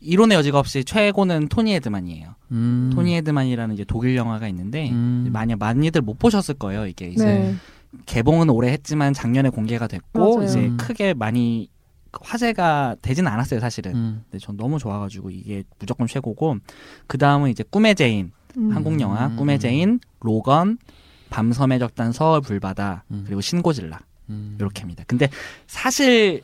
이론의 여지가 없이 최고는 토니 에드만이에요. 음. 토니 에드만이라는 이제 독일 영화가 있는데 음. 만약 많이들 못 보셨을 거예요. 이게 이제 네. 개봉은 올해 했지만 작년에 공개가 됐고 맞아요. 이제 음. 크게 많이 화제가 되진 않았어요, 사실은. 음. 근데 전 너무 좋아가지고 이게 무조건 최고고 그 다음은 이제 꿈의 제인 음. 한국 영화 음. 꿈의 제인 로건 밤섬해적단 서울 불바다 음. 그리고 신고질라 음. 이렇게입니다. 근데 사실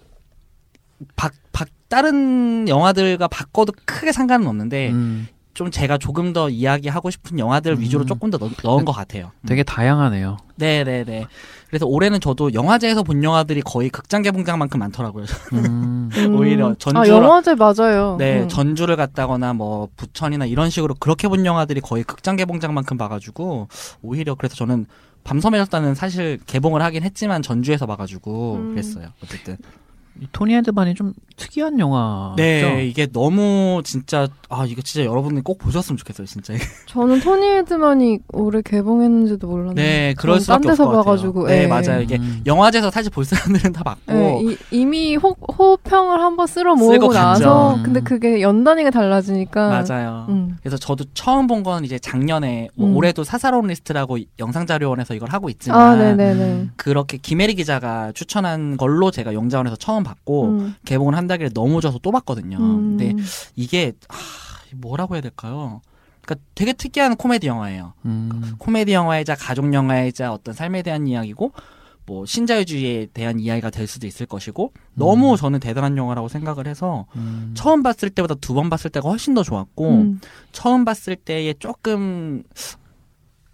박, 박 다른 영화들과 바꿔도 크게 상관은 없는데 음. 좀 제가 조금 더 이야기하고 싶은 영화들 음. 위주로 조금 더 넣, 넣은 것 같아요. 음. 되게 다양하네요. 네네네. 그래서 올해는 저도 영화제에서 본 영화들이 거의 극장 개봉장만큼 많더라고요. 음. 음. 오히려 전주라- 아 영화제 맞아요. 네, 음. 전주를 갔다거나 뭐 부천이나 이런 식으로 그렇게 본 영화들이 거의 극장 개봉장만큼 봐가지고 오히려 그래서 저는 적단은 사실 개봉을 하긴 했지만 전주에서 봐가지고 음. 그랬어요. 어쨌든 이 토니 헤드만이 좀 특이한 영화죠. 네 이게 너무 진짜 아 이거 진짜 여러분들 꼭 보셨으면 좋겠어요 진짜. 저는 토니 헤드만이 올해 개봉했는지도 몰랐는데. 네 그럴 수밖에 딴 데서 없을 것 같아요. 봐가지고. 네 예. 맞아요 이게 음. 영화제에서 사실 볼 사람들은 다 봤고 네, 이, 이미 호, 호평을 한번 쓸어 모으고. 나서 음. 근데 그게 연단위가 달라지니까 맞아요. 음. 그래서 저도 처음 본 건 이제 작년에 뭐 음. 올해도 사사로운 리스트라고 영상자료원에서 이걸 하고 있지만 아 네네네. 그렇게 김혜리 기자가 추천한 걸로 제가 영자원에서 처음 봤고 음. 개봉을 한다길래 너무 좋아서 또 봤거든요. 음. 근데 이게 하, 뭐라고 해야 될까요? 그러니까 되게 특이한 코미디 영화예요. 음. 코미디 영화이자 가족 영화이자 어떤 삶에 대한 이야기고 뭐 신자유주의에 대한 이야기가 될 수도 있을 것이고 너무 저는 대단한 영화라고 생각을 해서 음. 처음 봤을 때보다 두 번 봤을 때가 훨씬 더 좋았고 음. 처음 봤을 때에 조금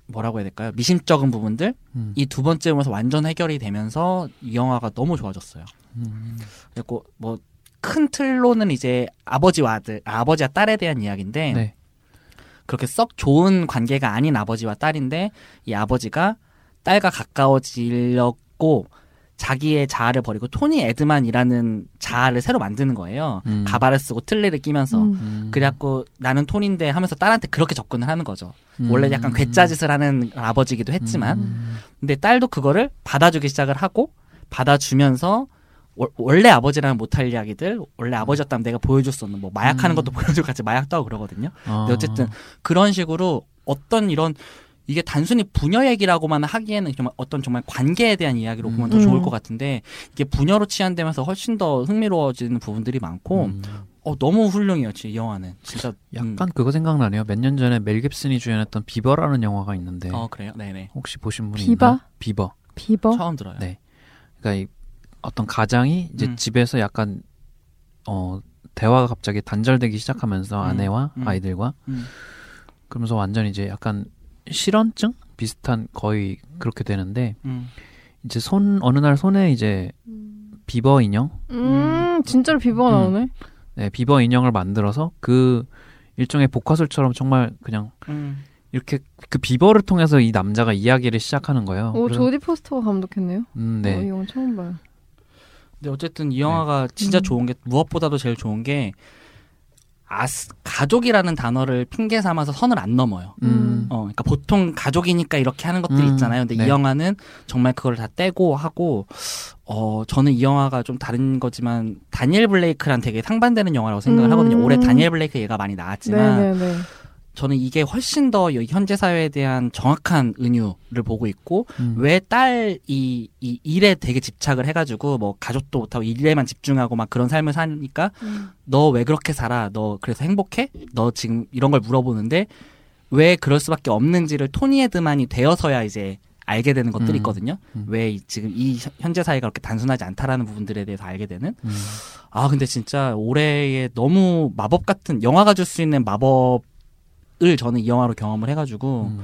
뭐라고 해야 될까요? 미심쩍은 부분들 음. 이두 번째 보면서 완전 해결이 되면서 이 영화가 너무 좋아졌어요. 음. 그리고 뭐 큰 틀로는 이제 아버지와 아들, 아, 아버지와 딸에 대한 이야기인데 네. 그렇게 썩 좋은 관계가 아닌 아버지와 딸인데 이 아버지가 딸과 가까워지려고 자기의 자아를 버리고 토니 에드만이라는 자아를 새로 만드는 거예요. 음. 가발을 쓰고 틀니를 끼면서. 음. 음. 그래갖고 나는 톤인데 하면서 딸한테 그렇게 접근을 하는 거죠. 음. 원래 약간 괴짜짓을 하는 아버지기도 했지만 음. 근데 딸도 그거를 받아주기 시작을 하고 받아주면서 월- 원래 아버지라면 못할 이야기들 원래 아버지였다면 내가 보여줄 수 없는 뭐 마약하는 음. 것도 보여주고 같이 마약도 하고 그러거든요. 아. 근데 어쨌든 그런 식으로 어떤 이런 이게 단순히 부녀 얘기라고만 하기에는 정말 어떤 정말 관계에 대한 이야기로 보면 더 음. 좋을 것 같은데 이게 부녀로 치환되면서 훨씬 더 흥미로워지는 부분들이 많고 음. 어 너무 훌륭해요, 이 영화는 진짜 음. 약간 그거 생각나네요. 몇 년 전에 멜 깁슨이 주연했던 비버라는 영화가 있는데 어 그래요, 네네 혹시 보신 분이 비버? 있나요? 비버. 비버. 처음 들어요. 네. 그러니까 이 어떤 가장이 이제 음. 집에서 약간 어 대화가 갑자기 단절되기 시작하면서 음. 아내와 음. 아이들과 음. 그러면서 완전 이제 약간 실어증 비슷한 거의 그렇게 되는데 음. 이제 손 어느 날 손에 이제 비버 인형 음, 진짜로 비버가 음. 나오네. 네, 비버 인형을 만들어서 그 일종의 복화술처럼 정말 그냥 음. 이렇게 그 비버를 통해서 이 남자가 이야기를 시작하는 거예요. 오, 그래서- 조디 포스터가 감독했네요. 음, 어, 네. 이 영화 처음 봐요. 근데 어쨌든 이 영화가 진짜 음. 좋은 게 무엇보다도 제일 좋은 게 아스 가족이라는 단어를 핑계 삼아서 선을 안 넘어요. 음. 어, 그러니까 보통 가족이니까 이렇게 하는 것들이 음, 있잖아요. 근데 네. 이 영화는 정말 그걸 다 떼고 하고, 어, 저는 이 영화가 좀 다른 거지만, 다니엘 블레이크랑 되게 상반되는 영화라고 생각을 음. 하거든요. 올해 다니엘 블레이크 얘가 많이 나왔지만, 네네네. 저는 이게 훨씬 더이 현재 사회에 대한 정확한 은유를 보고 있고, 음. 왜 딸이 이 일에 되게 집착을 해가지고 뭐 가족도 못하고 일에만 집중하고 막 그런 삶을 사니까 음. 너왜 그렇게 살아? 너 그래서 행복해? 너 지금 이런 걸 물어보는데 왜 그럴 수밖에 없는지를 토니 에드만이 되어서야 이제 알게 되는 것들이 음. 있거든요. 음. 왜 이- 지금 이 현- 현재 사회가 그렇게 단순하지 않다라는 부분들에 대해서 알게 되는. 음. 아 근데 진짜 올해에 너무 마법 같은 영화가 줄 수 있는 마법 을 저는 이 영화로 경험을 해가지고 음.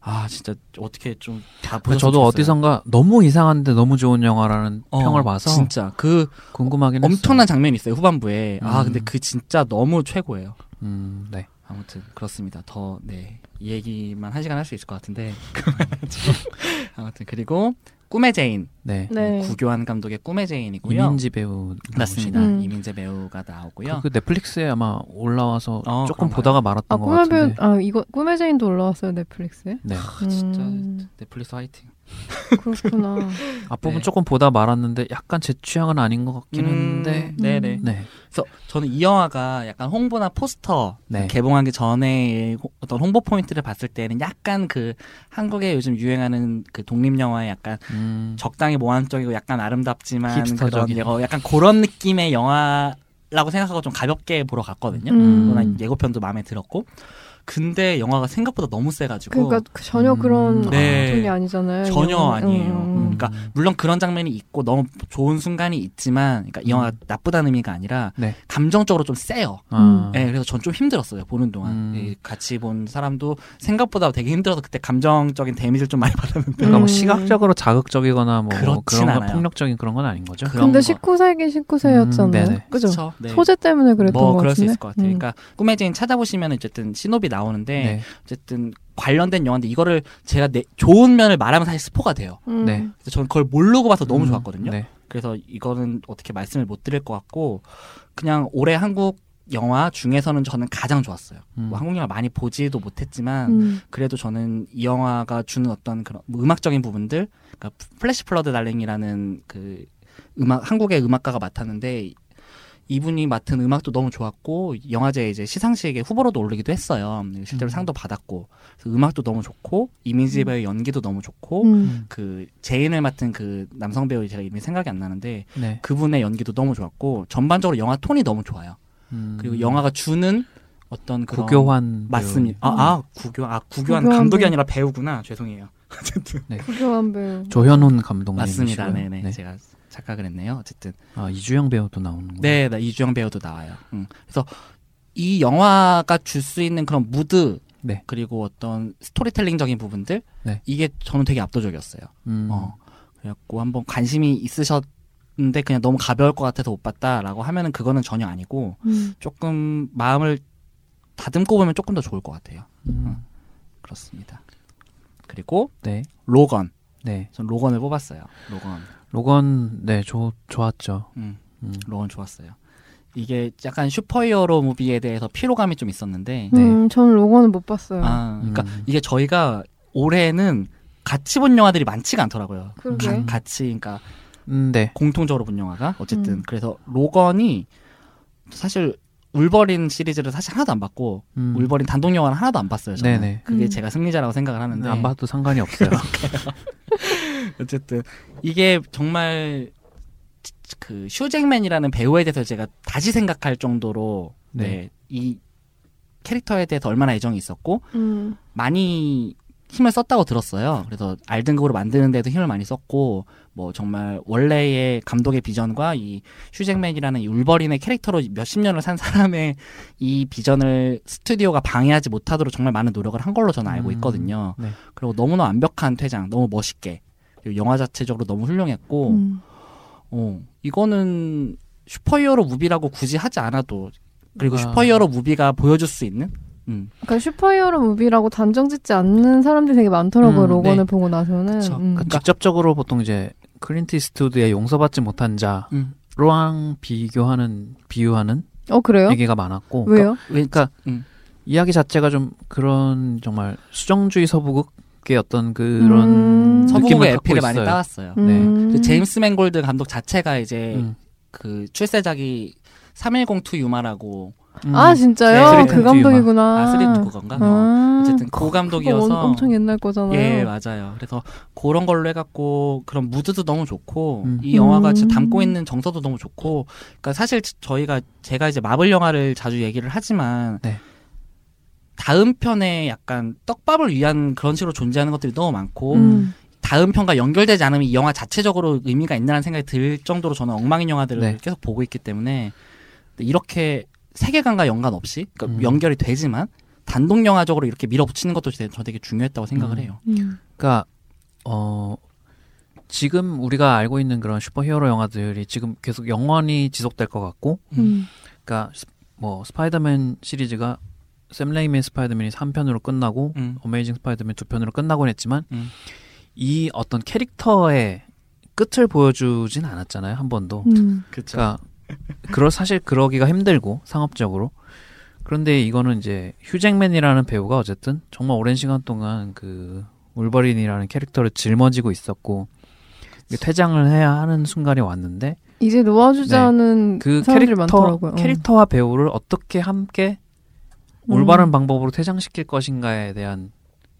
아 진짜 어떻게 좀 다 보셨으면 저도 좋겠어요. 어디선가 너무 이상한데 너무 좋은 영화라는 어, 평을 봐서 진짜 그 궁금하긴 했어요. 엄청난 장면이 있어요 후반부에 아 음. 근데 그 진짜 너무 최고예요. 음, 네. 아무튼 그렇습니다. 더 네. 이 얘기만 한 시간 할 수 있을 것 같은데. 아무튼 그리고 꿈의 제인 네. 네. 구교환 감독의 꿈의 제인이고요. 이민지 배우 맞습니다. 음. 이민지 배우가 나오고요. 그, 그 넷플릭스에 아마 올라와서 어, 조금 그런가요? 보다가 말았던 아 것 꿈의 배우 같은데. 아 이거 꿈의 제인도 올라왔어요 넷플릭스에. 네. 진짜 음, 넷플릭스 화이팅. 그렇구나. 앞부분 네. 조금 보다 말았는데 약간 제 취향은 아닌 것 같긴 음, 했는데. 네네. 네. 그래서 저는 이 영화가 약간 홍보나 포스터 네. 개봉하기 전에 호- 어떤 홍보 포인트를 봤을 때는 약간 그 한국에 요즘 유행하는 그 독립 영화의 약간 음. 적당히 모함적이고 약간 아름답지만 그런 힙스터적인. 어, 약간 그런 느낌의 영화라고 생각하고 좀 가볍게 보러 갔거든요. 음. 예고편도 마음에 들었고 근데 영화가 생각보다 너무 세가지고 그러니까 그 전혀 음. 그런 네. 쪽이 아니잖아요. 전혀 영화. 아니에요. 음. 그러니까 물론 그런 장면이 있고 너무 좋은 순간이 있지만 그러니까 이 영화가 나쁘다는 의미가 아니라 네. 감정적으로 좀 세요. 아. 네, 그래서 전 좀 힘들었어요 보는 동안 음. 이 같이 본 사람도 생각보다 되게 힘들어서 그때 감정적인 데미지를 좀 많이 받았는데 그러니까 뭐 음. 시각적으로 자극적이거나 뭐 그렇진 그런 거 않아요. 폭력적인 그런 건 아닌 거죠. 그런 근데 거. 19세기 19세였잖아요. 음, 네네. 그죠? 네. 소재 때문에 그랬던 뭐것 그럴 수 같은데. 있을 것 같아요. 음. 그러니까 꿈의 제인 찾아보시면 어쨌든 신호비 나오는데 네. 어쨌든 관련된 영화인데 이거를 제가 내, 좋은 면을 말하면 사실 스포가 돼요. 음. 네. 그래서 저는 그걸 모르고 봐서 너무 음, 좋았거든요. 네. 그래서 이거는 어떻게 말씀을 못 드릴 것 같고 그냥 올해 한국 영화 중에서는 저는 가장 좋았어요. 음. 뭐 한국 영화 많이 보지도 못했지만 음. 그래도 저는 이 영화가 주는 어떤 그런 뭐 음악적인 부분들, 그러니까 플래시 플러드 달링이라는 그 음악 한국의 음악가가 맡았는데 이분이 맡은 음악도 너무 좋았고 영화제 이제 시상식에 후보로도 오르기도 했어요. 실제로 음. 상도 받았고 음악도 너무 좋고 이민지 배우의 연기도 너무 좋고 음. 그 제인을 맡은 그 남성 배우 제가 이름이 생각이 안 나는데 네. 그분의 연기도 너무 좋았고 전반적으로 영화 톤이 너무 좋아요. 음. 그리고 영화가 주는 어떤 그런 구교환 맞습니다. 아, 아 구교 아 구교환 감독이 배우. 아니라 배우구나. 죄송해요. 어쨌든 구교한 배우. 배우. 조현훈 감독님 맞습니다. 네네. 제가 착각을 했네요. 어쨌든 아 이주영 배우도 나오는 거. 네, 나 이주영 배우도 나와요. 음. 그래서 이 영화가 줄 수 있는 그런 무드 네. 그리고 어떤 스토리텔링적인 부분들 네. 이게 저는 되게 압도적이었어요. 음. 어. 그래갖고 한번 관심이 있으셨는데 그냥 너무 가벼울 것 같아서 못 봤다라고 하면은 그거는 전혀 아니고 음. 조금 마음을 다듬고 보면 조금 더 좋을 것 같아요. 음. 그렇습니다. 그리고 네. 로건. 네. 전 로건을 뽑았어요. 로건. 로건 네, 좋 좋았죠. 음, 음. 로건 좋았어요. 이게 약간 슈퍼히어로 무비에 대해서 피로감이 좀 있었는데 네. 음, 저는 로건은 못 봤어요. 아, 그러니까 음. 이게 저희가 올해는 같이 본 영화들이 많지가 않더라고요. 가- 같이 그러니까 음, 네. 공통적으로 본 영화가 어쨌든 음. 그래서 로건이 사실 울버린 시리즈를 사실 하나도 안 봤고 음. 울버린 단독 영화는 하나도 안 봤어요. 저는. 네네. 그게 음. 제가 승리자라고 생각을 하는데 안 봐도 상관이 없어요. 어쨌든 이게 정말 그 슈잭맨이라는 배우에 대해서 제가 다시 생각할 정도로 네. 네, 이 캐릭터에 대해서 얼마나 애정이 있었고 음. 많이 힘을 썼다고 들었어요. 그래서 알등급으로 만드는 데도 힘을 많이 썼고 뭐 정말 원래의 감독의 비전과 이 휴 잭맨이라는 이 울버린의 캐릭터로 몇십 년을 산 사람의 이 비전을 스튜디오가 방해하지 못하도록 정말 많은 노력을 한 걸로 저는 알고 음, 있거든요. 네. 그리고 너무나 완벽한 퇴장, 너무 멋있게 그리고 영화 자체적으로 너무 훌륭했고 음. 어, 이거는 슈퍼히어로 무비라고 굳이 하지 않아도 그리고 아. 슈퍼히어로 무비가 보여줄 수 있는 음, 그러니까 슈퍼히어로 무비라고 단정 짓지 않는 사람들이 되게 많더라고요. 음, 로건을 네. 보고 나서는. 음. 그러니까 직접적으로 보통 이제 클린트 이스트우드의 용서받지 못한 음. 자랑 비교하는 비유하는 어 그래요? 얘기가 많았고 왜요? 그러니까 음, 이야기 자체가 좀 그런 정말 수정주의 서부극의 어떤 그런 음. 서부의 갖고 외피를. 많이 따왔어요. 음. 그 제임스 맨골드 감독 자체가 이제 음. 그 출세작이 3102 유마라고 음. 아 진짜요? 네, 그 감독이구나. 아 쓰리도 그건가? 어. 아, 어쨌든 그 감독이어서 엄- 엄청 옛날 거잖아요. 예 맞아요. 그래서 그런 걸로 해갖고 그런 무드도 너무 좋고 음. 이 영화가 음. 담고 있는 정서도 너무 좋고 그러니까 사실 저희가 제가 이제 마블 영화를 자주 얘기를 하지만 네. 다음 편에 약간 떡밥을 위한 그런 식으로 존재하는 것들이 너무 많고 음. 다음 편과 연결되지 않으면 이 영화 자체적으로 의미가 있나라는 생각이 들 정도로 저는 엉망인 영화들을 네. 계속 보고 있기 때문에 이렇게 세계관과 연관 없이 그러니까 음. 연결이 되지만 단독 영화적으로 이렇게 밀어붙이는 것도 제- 저 되게 중요했다고 생각을 음. 해요. 음. 그러니까 어 지금 우리가 알고 있는 그런 슈퍼히어로 영화들이 지금 계속 영원히 지속될 것 같고 음. 그러니까 스- 뭐 스파이더맨 시리즈가 샘 레이미의 스파이더맨이 3편으로 끝나고 음. 어메이징 스파이더맨 2편으로 끝나곤 했지만 음. 이 어떤 캐릭터의 끝을 보여주진 않았잖아요 한 번도. 음. 그쵸. 그러니까 그럴 사실 그러기가 힘들고 상업적으로. 그런데 이거는 이제 휴잭맨이라는 배우가 어쨌든 정말 오랜 시간 동안 그 울버린이라는 캐릭터를 짊어지고 있었고 퇴장을 해야 하는 순간이 왔는데 이제 놓아주자는 그 사람들이 캐릭터 많더라고요. 어. 캐릭터와 배우를 어떻게 함께 음. 올바른 방법으로 퇴장시킬 것인가에 대한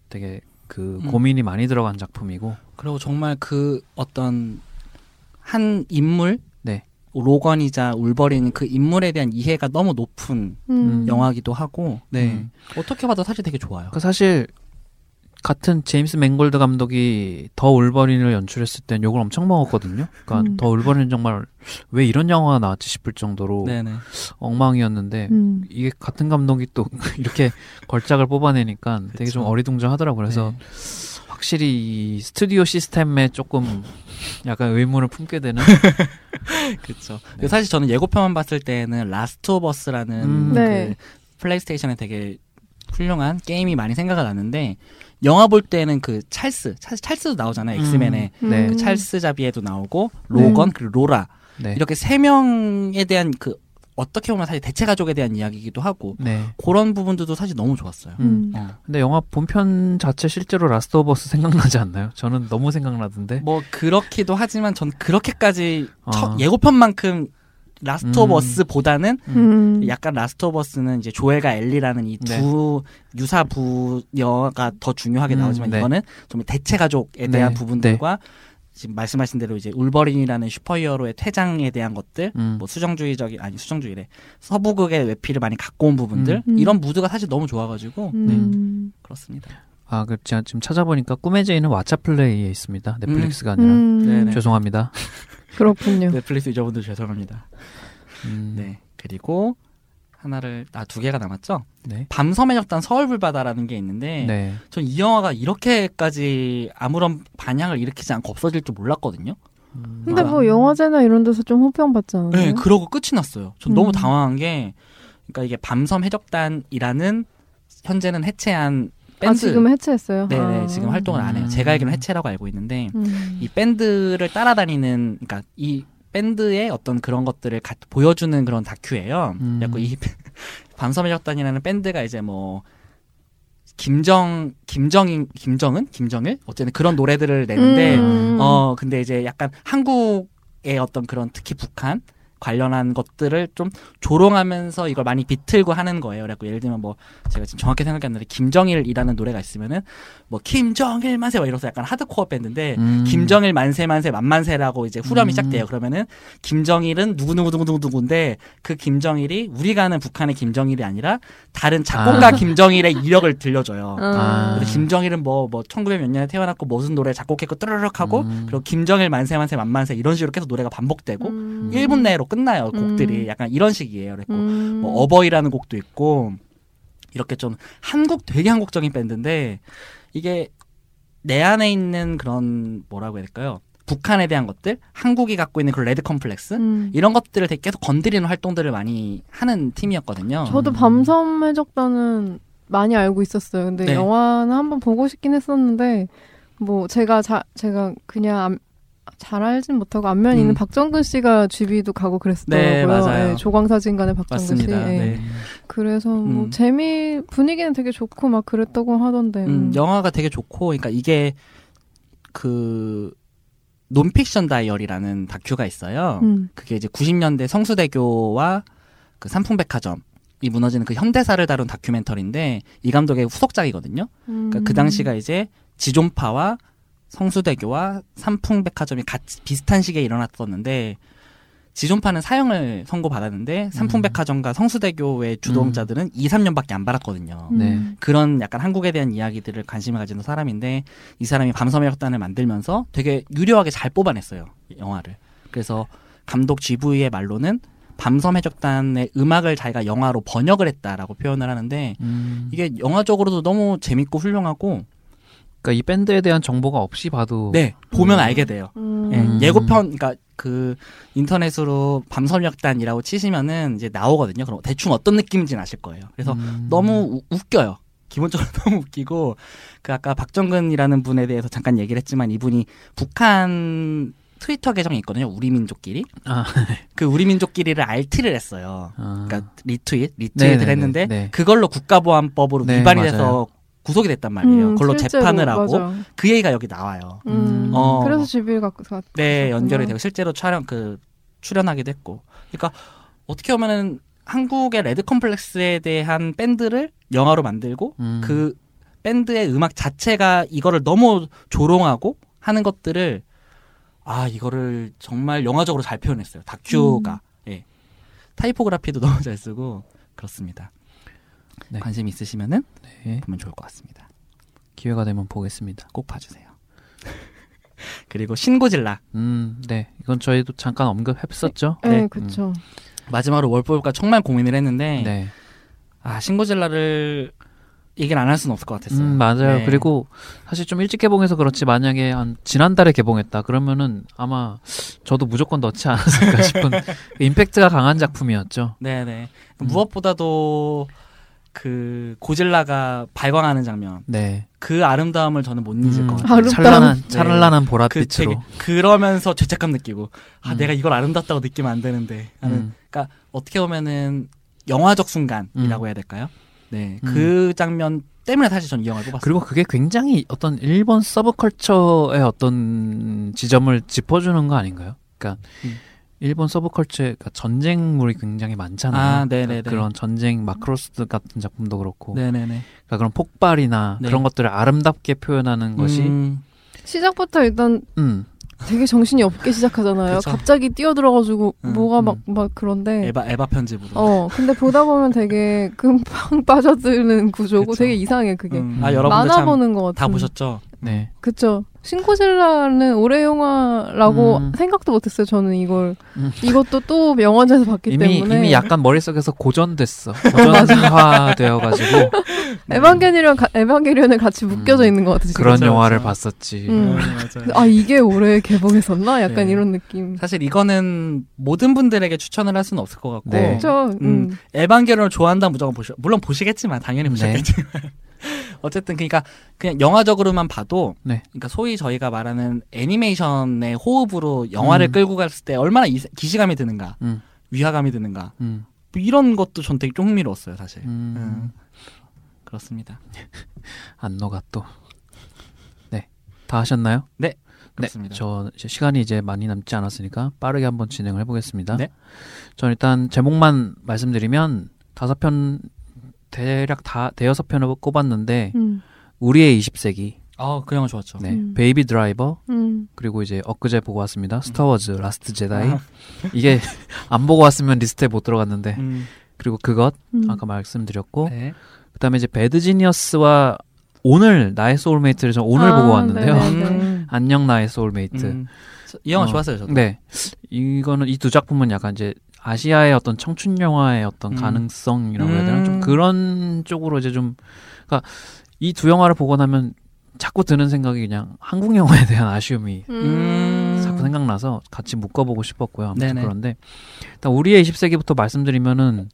되게 그 음. 고민이 많이 들어간 작품이고 그리고 정말 그 어떤 한 인물, 네. 로건이자 울버린 그 인물에 대한 이해가 너무 높은 음. 영화기도 하고, 네 음. 어떻게 봐도 사실 되게 좋아요. 그 사실 같은 제임스 맹골드 감독이 더 울버린을 연출했을 땐 욕을 엄청 먹었거든요. 그러니까 음. 더 울버린 정말 왜 이런 영화가 나왔지 싶을 정도로 네네. 엉망이었는데 음. 이게 같은 감독이 또 이렇게 걸작을 뽑아내니까 되게 좀. 어리둥절하더라고요. 그래서 네. 확실히 이 스튜디오 시스템에 조금 약간 의문을 품게 되는 그렇죠. 네. 사실 저는 예고편만 봤을 때는 라스트 오브 어스라는 음. 그 네. 플레이스테이션에 되게 훌륭한 게임이 많이 생각이 나는데 영화 볼 때는 그 찰스, 사실 찰스 도 나오잖아요. 음. 엑스맨에 네. 그 찰스 자비에도 나오고 로건 네. 그리고 로라 네. 이렇게 세 명에 대한 그 어떻게 보면 사실 대체 가족에 대한 이야기이기도 하고 네. 그런 부분들도 사실 너무 좋았어요. 음. 어. 근데 영화 본편 자체 실제로 라스트 오브 어스 생각나지 않나요? 저는 너무 생각나던데. 뭐 그렇기도 하지만 전 그렇게까지 아. 첫 예고편만큼 라스트 오브 음. 어스보다는 음. 약간 라스트 오브 어스는 이제 조엘과 엘리라는 이 네. 두 유사 부녀가 더 중요하게 음, 나오지만 네. 이거는 좀 대체 가족에 대한 네, 부분들과 지금 말씀하신 대로 이제 울버린이라는 슈퍼히어로의 퇴장에 대한 것들 음. 뭐 수정주의적인 아니 수정주의래 서부극의 외피를 많이 갖고 온 부분들 음. 이런 무드가 사실 너무 좋아가지고 음. 그렇습니다. 아, 그 제가 지금 찾아보니까 꿈의 제인은 왓챠 플레이에 있습니다. 넷플릭스가 아니라. 음. 네네. 죄송합니다. 그렇군요. 넷플릭스 유저분들 죄송합니다. 음, 네 그리고 하나를 아 두 개가 남았죠. 네. 밤섬의 적단 서울불바다라는 게 있는데 네. 전이 영화가 이렇게까지 아무런 반향을 일으키지 않고 없어질 줄 몰랐거든요. 음, 근데 아. 뭐 영화제나 이런 데서 좀 호평 받지 않아요? 네, 그러고 끝이 났어요. 전 너무 음. 당황한 게, 그러니까 이게 밤섬 해적단이라는 현재는 해체한 밴드. 아 지금 해체했어요. 네네, 아. 지금 활동을 안 해요. 음. 제가 알기로는 해체라고 알고 있는데, 음. 이 밴드를 따라다니는, 그러니까 이 밴드의 어떤 그런 것들을 가- 보여주는 그런 다큐예요. 음. 그래갖고 이 밤섬 해적단이라는 밴드가 이제 뭐, 김정, 김정인, 김정은? 김정일? 어쨌든 그런 노래들을 내는데, 음. 어, 근데 이제 약간 한국의 어떤 그런 특히 북한 관련한 것들을 좀 조롱하면서 이걸 많이 비틀고 하는 거예요. 그래갖고 예를 들면 뭐 제가 지금 정확히 생각이 안 나는데 김정일이라는 노래가 있으면은 뭐 김정일 만세 막 이러면서 약간 하드코어 밴드인데 음. 김정일 만세 만세 만만세라고 이제 후렴이 음. 시작돼요. 그러면은 김정일은 누구 누구 누구 누구 누구인데 그 김정일이 우리가 아는 북한의 김정일이 아니라 다른 작곡가 아. 김정일의 이력을 들려줘요. 아. 근데 김정일은 뭐, 뭐, 1900 몇 년에 태어났고 무슨 노래 작곡했고 뜨르륵 하고, 음. 그리고 김정일 만세 만세 만만세 이런 식으로 계속 노래가 반복되고, 음. 1분 내로 끝나요, 곡들이. 음. 약간 이런 식이에요. 그랬고, 음. 뭐, 어버이라는 곡도 있고, 이렇게 좀 한국, 되게 한국적인 밴드인데, 이게 내 안에 있는 그런, 뭐라고 해야 될까요? 북한에 대한 것들, 한국이 갖고 있는 그런 레드 컴플렉스, 음. 이런 것들을 되게 계속 건드리는 활동들을 많이 하는 팀이었거든요. 저도 음. 밤섬 해적단은 많이 알고 있었어요. 근데 네. 영화는 한번 보고 싶긴 했었는데 뭐 제가 자, 제가 그냥 안- 잘 알진 못하고 안면에 음. 있는 박정근 씨가 GV도 가고 그랬더라고요. 네, 맞아요. 조광사진관의 박정근 맞습니다. 씨. 예. 네. 그래서 뭐 음. 재미 분위기는 되게 좋고 막 그랬다고 하던데. 음, 음. 영화가 되게 좋고, 그러니까 이게 그 논픽션 다이어리라는 다큐가 있어요. 음. 그게 이제 90년대 성수대교와 그 삼풍백화점 이 무너지는 그 현대사를 다룬 다큐멘터리인데 이 감독의 후속작이거든요. 그러니까 그 음. 당시가 이제 지존파와 성수대교와 삼풍백화점이 같이 비슷한 시기에 일어났었는데 지존파는 사형을 선고받았는데 삼풍백화점과 성수대교의 주동자들은 2, 3년밖에 안 받았거든요. 음. 네. 그런 약간 한국에 대한 이야기들을 관심을 가지는 사람인데 이 사람이 밤섬의 혁단을 만들면서 되게 유려하게 잘 뽑아냈어요 영화를 그래서 감독 GV의 말로는 밤섬 해적단의 음악을 자기가 영화로 번역을 했다라고 표현을 하는데 음. 이게 영화적으로도 너무 재밌고 훌륭하고 그러니까 이 밴드에 대한 정보가 없이 봐도 네 보면 음. 알게 돼요 음. 예, 음. 예고편 그러니까 그 인터넷으로 밤섬 혁단이라고 치시면은 이제 나오거든요 그럼 대충 어떤 느낌인지는 아실 거예요 그래서 음. 너무 우- 웃겨요. 기본적으로 너무 웃기고 그 아까 박정근이라는 분에 대해서 잠깐 얘기를 했지만 이분이 북한 트위터 계정이 있거든요. 우리 민족끼리. 아. 그 우리 민족끼리를 RT를 했어요. 아. 그러니까 리트윗, 리트윗을 했는데 네. 그걸로 국가보안법으로 네, 위반이 맞아요. 돼서 구속이 됐단 말이에요. 음, 그걸로 실제로, 재판을 하고 맞아. 그 얘기가 여기 나와요. 음, 어. 그래서 집을 갖고 가. 네, 연결이. 되고 실제로 촬영 그 출연하기도 했고. 그러니까 어떻게 보면은 한국의 레드 컴플렉스에 대한 밴드를 영화로 만들고 음. 그 밴드의 음악 자체가 이거를 너무 조롱하고 하는 것들을 아 이거를 정말 영화적으로 잘 표현했어요. 다큐가 예 타이포그라피도 너무 잘 쓰고 그렇습니다. 네. 관심 있으시면은 네. 보면 좋을 것 같습니다. 기회가 되면 보겠습니다. 꼭 봐주세요. 그리고 신 고질라 음, 네. 이건 저희도 잠깐 언급했었죠. 네, 네. 그쵸. 마지막으로 뭘 뽑을까 정말 고민을 했는데 네. 아 신고질라를 얘기를 안 할 수는 없을 것 같았어요. 음, 맞아요. 네. 그리고 사실 좀 일찍 개봉해서 그렇지 만약에 한 지난달에 개봉했다 그러면은 아마 저도 무조건 넣지 않았을까 싶은 그 임팩트가 강한 작품이었죠. 네네 음. 무엇보다도 그 고질라가 발광하는 장면 네. 그 아름다움을 저는 못 잊을 음, 것 같아요. 아름다움. 찬란한 네. 찬란한 그 보랏빛으로. 되게 그러면서 죄책감 느끼고 아 음. 내가 이걸 아름답다고 느끼면 안 되는데 하는 음. 그러니까 어떻게 보면은 영화적 순간이라고 음. 해야 될까요? 네, 음. 그 장면 때문에 사실 전 이 영화를 뽑았어요. 그리고 그게 굉장히 어떤 일본 서브컬처의 어떤 지점을 짚어주는 거 아닌가요? 그러니까 음. 일본 서브컬처에 그러니까 전쟁물이 굉장히 많잖아요. 아, 네네네. 그러니까 그런 전쟁 마크로스 같은 작품도 그렇고, 네네네. 그러니까 그런 폭발이나 네. 그런 것들을 아름답게 표현하는 것이, 음, 시작부터 일단 음, 되게 정신이 없게 시작하잖아요. 그쵸. 갑자기 뛰어들어가지고 음, 뭐가 음. 막, 막 그런데. 에바 에바 편집으로. 어, 근데 보다 보면 되게 금방 빠져드는 구조고 그쵸. 되게 이상해, 그게. 음, 음. 아 여러분들 만화 참 보는 것 같은. 다 보셨죠? 네. 그쵸. 신고질라는 올해 영화라고 음. 생각도 못했어요, 저는 이걸. 음. 이것도 또 영화제에서 봤기 이미 때문에. 이미 약간 머릿속에서 고전됐어. 고전화 되어가지고 에반게리온, 가- 에반게리온에 같이 묶여져 음. 있는 것 같아, 진짜. 그런 그쵸, 영화를 그쵸. 봤었지. 음. 네. 아, 이게 올해 개봉했었나? 약간 네. 이런 느낌. 사실 이거는 모든 분들에게 추천을 할 수는 없을 것 같고 네. 그쵸. 음. 음. 에반게론을 좋아한다 무조건 보시 물론 보시겠지만 당연히 네. 보시겠지만 어쨌든 그러니까 그냥 영화적으로만 봐도 네. 그러니까 소위 저희가 말하는 애니메이션의 호흡으로 영화를 음. 끌고 갔을 때 얼마나 이- 기시감이 드는가 음, 위화감이 드는가 음, 뭐 이런 것도 전 되게 좀 흥미로웠어요 사실 음. 음. 그렇습니다 안노가 또. 네. 다 하셨나요? 네. 그렇습니다 저 이제 시간이 이제 많이 남지 않았으니까 빠르게 한번 진행을 해보겠습니다. 네. 전 일단 제목만 말씀드리면 다섯 편 대략 다 대여섯 편을 꼽았는데 음. 우리의 20세기, 아 그 영화 좋았죠 네, 음. 베이비 드라이버 음. 그리고 이제 엊그제 보고 왔습니다. 스타워즈 라스트 제다이. 아, 이게 안 보고 왔으면 리스트에 못 들어갔는데 음. 그리고 그것 음. 아까 말씀드렸고 네. 그다음에 이제 배드 지니어스와 오늘 나의 소울메이트를 전 오늘 아, 보고 왔는데요. 네네네. 음. 안녕 나의 소울메이트. 음. 이 영화 어, 좋았어요 저도 네. 이거는 이 두 작품은 약간 이제 아시아의 어떤 청춘 영화의 어떤 음. 가능성이라고 해야 되나? 좀 음. 그런 쪽으로 이제 좀 그러니까 이 두 영화를 보고 나면 자꾸 드는 생각이 그냥 한국 영화에 대한 아쉬움이 음. 자꾸 생각나서 같이 묶어보고 싶었고요. 아무튼 네네. 그런데 일단 우리의 20세기부터 말씀드리면은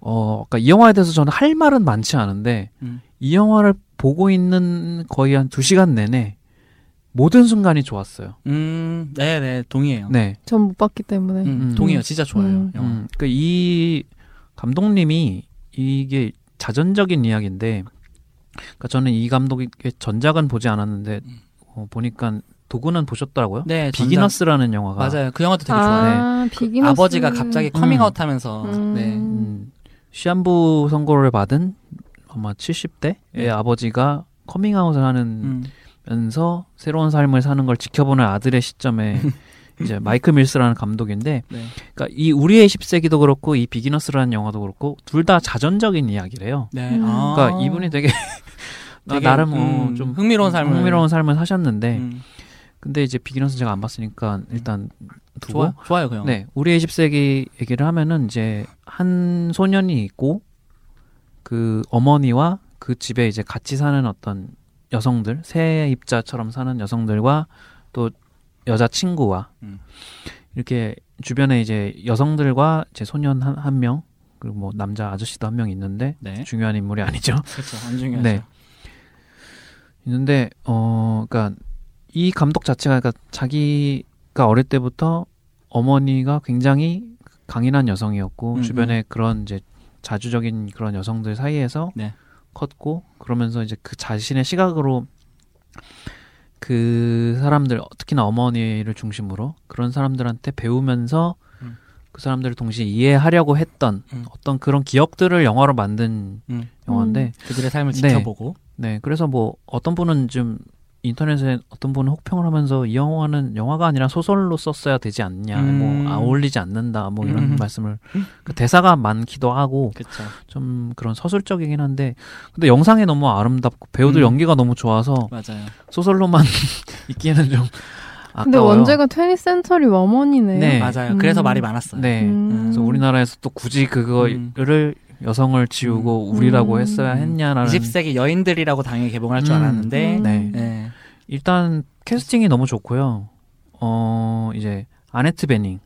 어, 그러니까 이 영화에 대해서 저는 할 말은 많지 않은데 음. 이 영화를 보고 있는 거의 한 두 시간 내내 모든 순간이 좋았어요. 음, 네네 동의해요 네. 전 못 봤기 때문에. 음, 음. 동의해요 진짜 좋아요 음. 영화 음, 그이 감독님이 이게 자전적인 이야기인데, 그러니까 저는 이 감독의 전작은 보지 않았는데 어, 보니까 도군은 보셨더라고요. 네 전작- 비기너스라는 영화가 맞아요 그 영화도 되게 좋아요 아, 비기너스. 아버지가 갑자기 커밍아웃하면서 음. 네. 음, 시한부 선고를 받은 아마 70대의 네. 아버지가 커밍아웃을 음. 하 면서 새로운 삶을 사는 걸 지켜보는 아들의 시점에 이제 마이크 밀스라는 감독인데, 네. 그러니까 이 우리의 20세기도 그렇고 이 비기너스라는 영화도 그렇고 둘 다 자전적인 이야기래요. 네. 음. 아. 그러니까 이분이 되게, 되게, 나름 어, 음, 좀 흥미로운 삶을 흥미로운 삶을 사셨는데, 음. 근데 이제 비기너스 제가 안 봤으니까 일단 두고 좋아 좋아요 그 영화 네, 우리의 10세기 얘기를 하면은 이제 한 소년이 있고 그 어머니와 그 집에 이제 같이 사는 어떤 여성들, 새 입자처럼 사는 여성들과 또 여자 친구와 음. 이렇게 주변에 이제 여성들과 이제 소년 한, 한 명, 그리고 뭐 남자 아저씨도 한 명 있는데 네 중요한 인물이 아니죠. 그렇죠 안 중요하죠 네. 있는데 어 그러니까 이 감독 자체가 그러니까 자기가 어릴 때부터 어머니가 굉장히 강인한 여성이었고 음, 주변에 그런 이제 자주적인 그런 여성들 사이에서 네. 컸고 그러면서 이제 그 자신의 시각으로 그 사람들 특히나 어머니를 중심으로 그런 사람들한테 배우면서 음. 그 사람들을 동시에 이해하려고 했던 음. 어떤 그런 기억들을 영화로 만든 음. 영화인데 그들의 삶을 네. 지켜보고 네 그래서 뭐 어떤 분은 좀 인터넷에 어떤 분은 혹평을 하면서 이 영화는 영화가 아니라 소설로 썼어야 되지 않냐 음. 뭐 어울리지 않는다 뭐 이런 음. 말씀을 그 대사가 많기도 하고 그렇죠. 좀 그런 서술적이긴 한데 근데 영상이 너무 아름답고 배우들 음. 연기가 너무 좋아서 맞아요. 소설로만 있기에는 좀 아까워요. 근데 원제가 20th Century 워먼이네요. 네. 맞아요. 음. 그래서 말이 많았어요. 네. 음. 그래서 우리나라에서 또 굳이 그거를 여성을 지우고 우리라고 음. 했어야 했냐라는 20세기 여인들이라고 당연히 개봉할 줄 음. 알았는데 음. 네. 네. 일단 캐스팅이 너무 좋고요. 어 이제 아네트 베닝,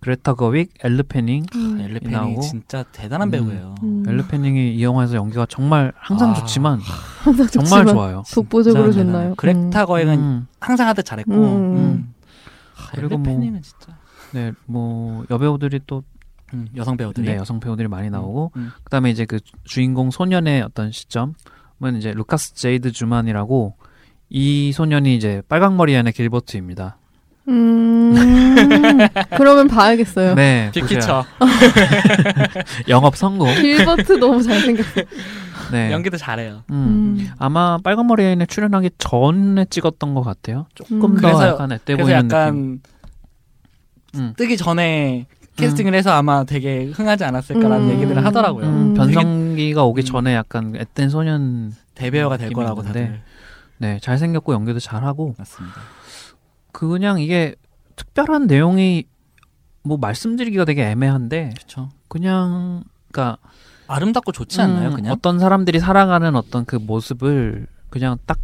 그레타 거윅, 엘르 페닝, 음. 엘르 나오고. 페닝이 진짜 대단한 음. 배우예요. 음. 엘르 페닝이 이 영화에서 연기가 정말 항상 아. 좋지만 항상 정말 좋지만 좋아요. 독보적으로 좋나요? 그레타 거윅은 음, 항상 하듯 잘했고. 음. 음. 그리고 엘르 뭐- 페닝은 진짜 네, 뭐 여배우들이 또 음, 여성 배우들이 네, 여성 배우들이 많이 나오고 음. 그다음에 이제 그 주인공 소년의 어떤 시점은 이제 루카스 제이드 주만이라고 이 소년이 이제 빨강머리 앤의 길버트입니다. 음. 그러면 봐야겠어요. 네, 보셔야- 영업 성공. 길버트 너무 잘생겼어. 네, 연기도 잘해요. 음. 음. 아마 빨간 머리 앤에 출연하기 전에 찍었던 것 같아요. 조금 음. 더 그래서- 약간 그래서 보이는 약간 느낌. 음. 뜨기 전에 캐스팅을 해서 아마 되게 흥하지 않았을까라는 음. 얘기들을 하더라고요. 음, 되게- 변성기가 오기 음. 전에 약간 앳된 소년. 대배우가 될 거라고. 다들 네, 잘생겼고 연기도 잘하고 맞습니다. 그냥 이게 특별한 내용이 뭐 말씀드리기가 되게 애매한데 그렇죠. 그냥 그러니까 아름답고 좋지 않나요? 음, 그냥 어떤 사람들이 살아가는 어떤 그 모습을 그냥 딱